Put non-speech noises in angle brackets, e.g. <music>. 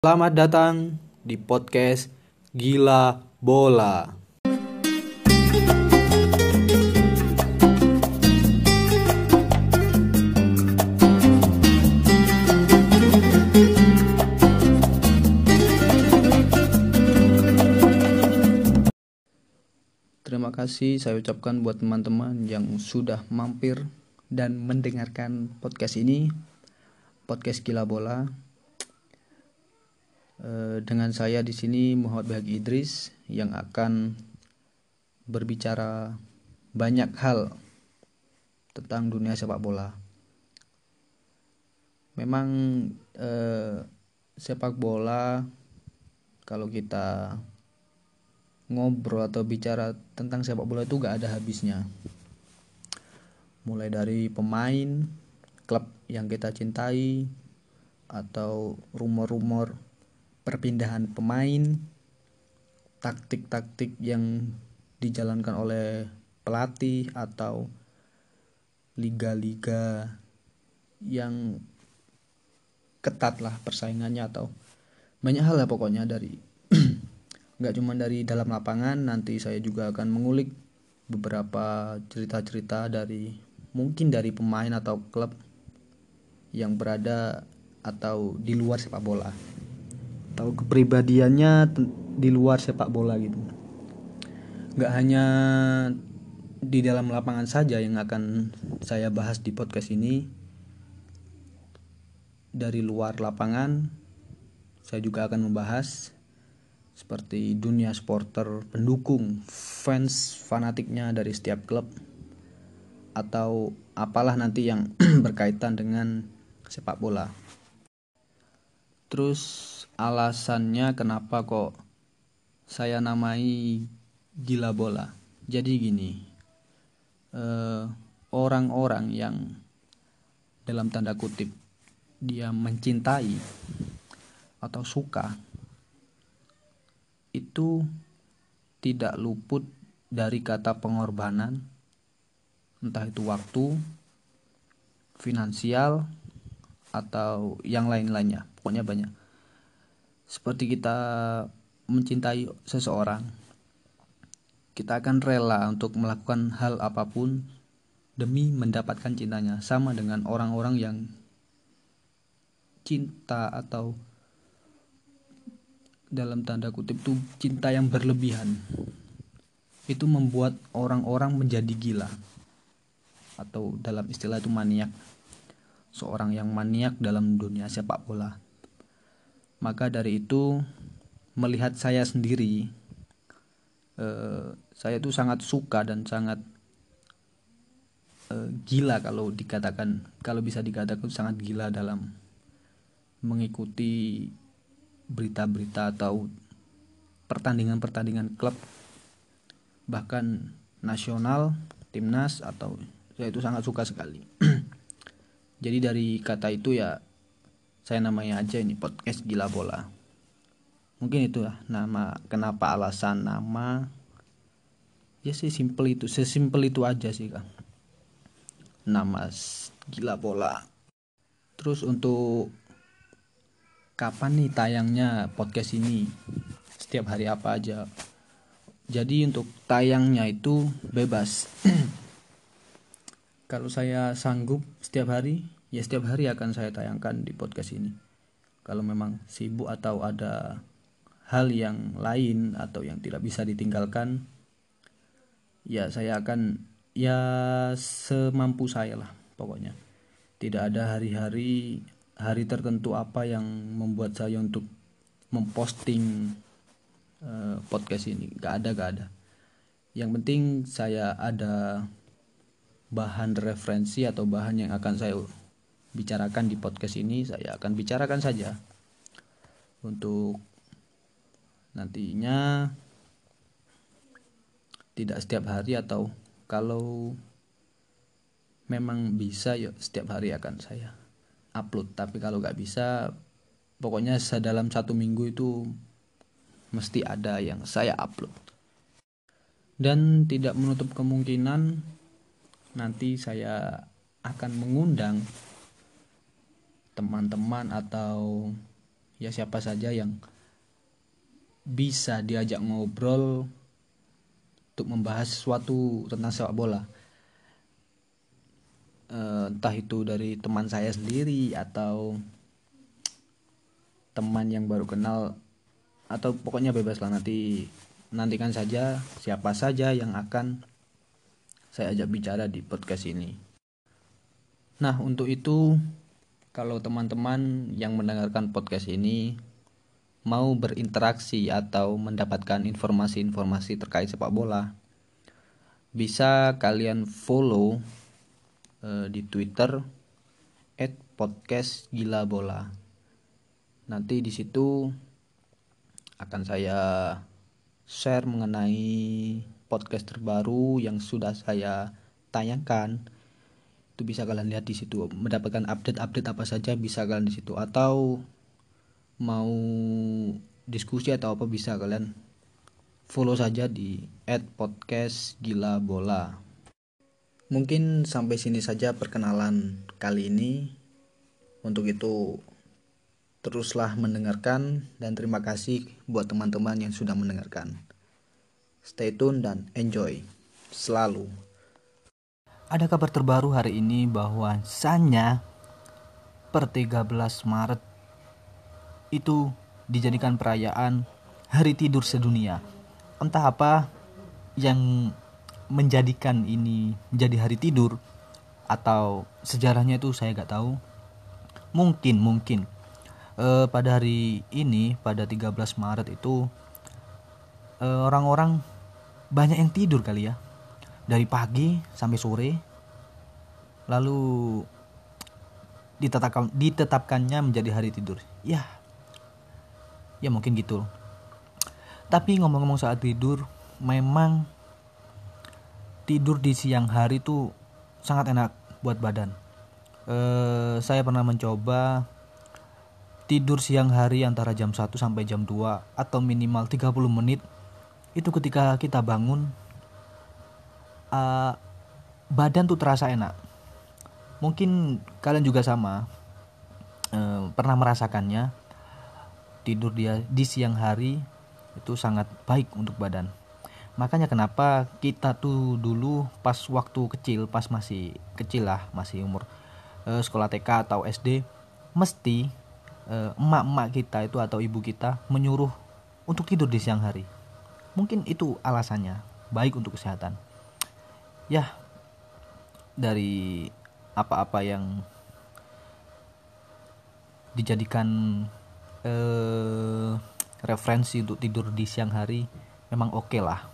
Selamat datang di podcast Gila Bola. Terima kasih saya ucapkan buat teman-teman yang sudah mampir dan mendengarkan podcast ini, podcast Gila Bola. Eh, dengan saya di sini Muhammad Bahagi Idris yang akan berbicara banyak hal tentang dunia sepak bola. Memang eh, sepak bola kalau kita ngobrol atau bicara tentang sepak bola itu gak ada habisnya. Mulai dari pemain, klub yang kita cintai, atau rumor-rumor perpindahan pemain, taktik-taktik yang dijalankan oleh pelatih atau liga-liga yang ketat lah persaingannya atau banyak hal lah pokoknya dari <clears throat> nggak cuma dari dalam lapangan nanti saya juga akan mengulik beberapa cerita-cerita dari mungkin dari pemain atau klub yang berada atau di luar sepak bola atau kepribadiannya di luar sepak bola gitu. Nggak hanya di dalam lapangan saja yang akan saya bahas di podcast ini. Dari luar lapangan saya juga akan membahas seperti dunia supporter pendukung fans fanatiknya dari setiap klub atau apalah nanti yang <clears throat> berkaitan dengan sepak bola terus alasannya kenapa kok saya namai gila bola jadi gini eh, orang-orang eh, yang dalam tanda kutip dia mencintai atau suka itu tidak luput dari kata pengorbanan, entah itu waktu, finansial, atau yang lain-lainnya. Pokoknya banyak. Seperti kita mencintai seseorang, kita akan rela untuk melakukan hal apa pun demi mendapatkan cintanya. Sama dengan orang-orang yang cinta atau dalam tanda kutip itu cinta yang berlebihan itu membuat orang-orang menjadi gila atau dalam istilah itu maniak seorang yang maniak dalam dunia sepak bola maka dari itu melihat saya sendiri eh, saya itu sangat suka dan sangat eh, gila kalau dikatakan kalau bisa dikatakan sangat gila dalam mengikuti berita-berita atau pertandingan-pertandingan klub bahkan nasional timnas atau saya itu sangat suka sekali. <clears throat> Jadi dari kata itu ya saya namanya aja ini podcast gila bola. Mungkin itu ya nama kenapa alasan nama? Ya sih simple itu sesimpel itu aja sih kan nama gila bola. Terus untuk kapan nih tayangnya podcast ini? Setiap hari apa aja? Jadi untuk tayangnya itu bebas. <clears throat> Kalau saya sanggup setiap hari ya setiap hari akan saya tayangkan di podcast ini. Kalau memang sibuk atau ada hal yang lain atau yang tidak bisa ditinggalkan ya saya akan ya semampu saya lah pokoknya. Tidak ada hari-hari hari tertentu apa yang membuat saya untuk memposting uh, podcast ini. Gak ada gak ada. Yang penting saya ada bahan referensi atau bahan yang akan saya bicarakan di podcast ini saya akan bicarakan saja. Untuk nantinya tidak setiap hari atau kalau memang bisa ya setiap hari akan saya upload. Tapi kalau nggak bisa pokoknya dalam satu minggu itu mesti ada yang saya upload. Dan tidak menutup kemungkinan nanti saya akan mengundang teman-teman atau ya siapa saja yang bisa diajak ngobrol untuk membahas sesuatu tentang sepak bola eh, entah itu dari teman saya sendiri atau teman yang baru kenal atau pokoknya bebas lah nanti nantikan saja siapa saja yang akan saya ajak bicara di podcast ini. Nah, untuk itu kalau teman-teman yang mendengarkan podcast ini mau berinteraksi atau mendapatkan informasi-informasi terkait sepak bola, bisa kalian follow uh, di Twitter gila bola. Nanti di situ akan saya share mengenai podcast terbaru yang sudah saya tayangkan itu bisa kalian lihat di situ mendapatkan update-update apa saja bisa kalian di situ atau mau diskusi atau apa bisa kalian follow saja di podcast gila bola mungkin sampai sini saja perkenalan kali ini untuk itu Teruslah mendengarkan dan terima kasih buat teman-teman yang sudah mendengarkan. Stay tune dan enjoy selalu. Ada kabar terbaru hari ini bahwa Sanya per 13 Maret itu dijadikan perayaan Hari Tidur Sedunia. Entah apa yang menjadikan ini menjadi hari tidur atau sejarahnya itu saya gak tahu. Mungkin mungkin uh, pada hari ini pada 13 Maret itu orang orang-orang banyak yang tidur kali ya dari pagi sampai sore. Lalu ditetapkan ditetapkannya menjadi hari tidur. Ya ya mungkin gitu. Tapi ngomong-ngomong saat tidur memang tidur di siang hari itu sangat enak buat badan. Eh, saya pernah mencoba tidur siang hari antara jam 1 sampai jam 2 atau minimal 30 menit. Itu ketika kita bangun uh, badan tuh terasa enak mungkin kalian juga sama uh, pernah merasakannya tidur dia di siang hari itu sangat baik untuk badan makanya kenapa kita tuh dulu pas waktu kecil pas masih kecil lah masih umur uh, sekolah TK atau SD mesti emak-emak kita itu atau ibu kita menyuruh untuk tidur di siang hari. Mungkin itu alasannya, baik untuk kesehatan. Ya, dari apa-apa yang dijadikan eh, referensi untuk tidur di siang hari memang oke okay lah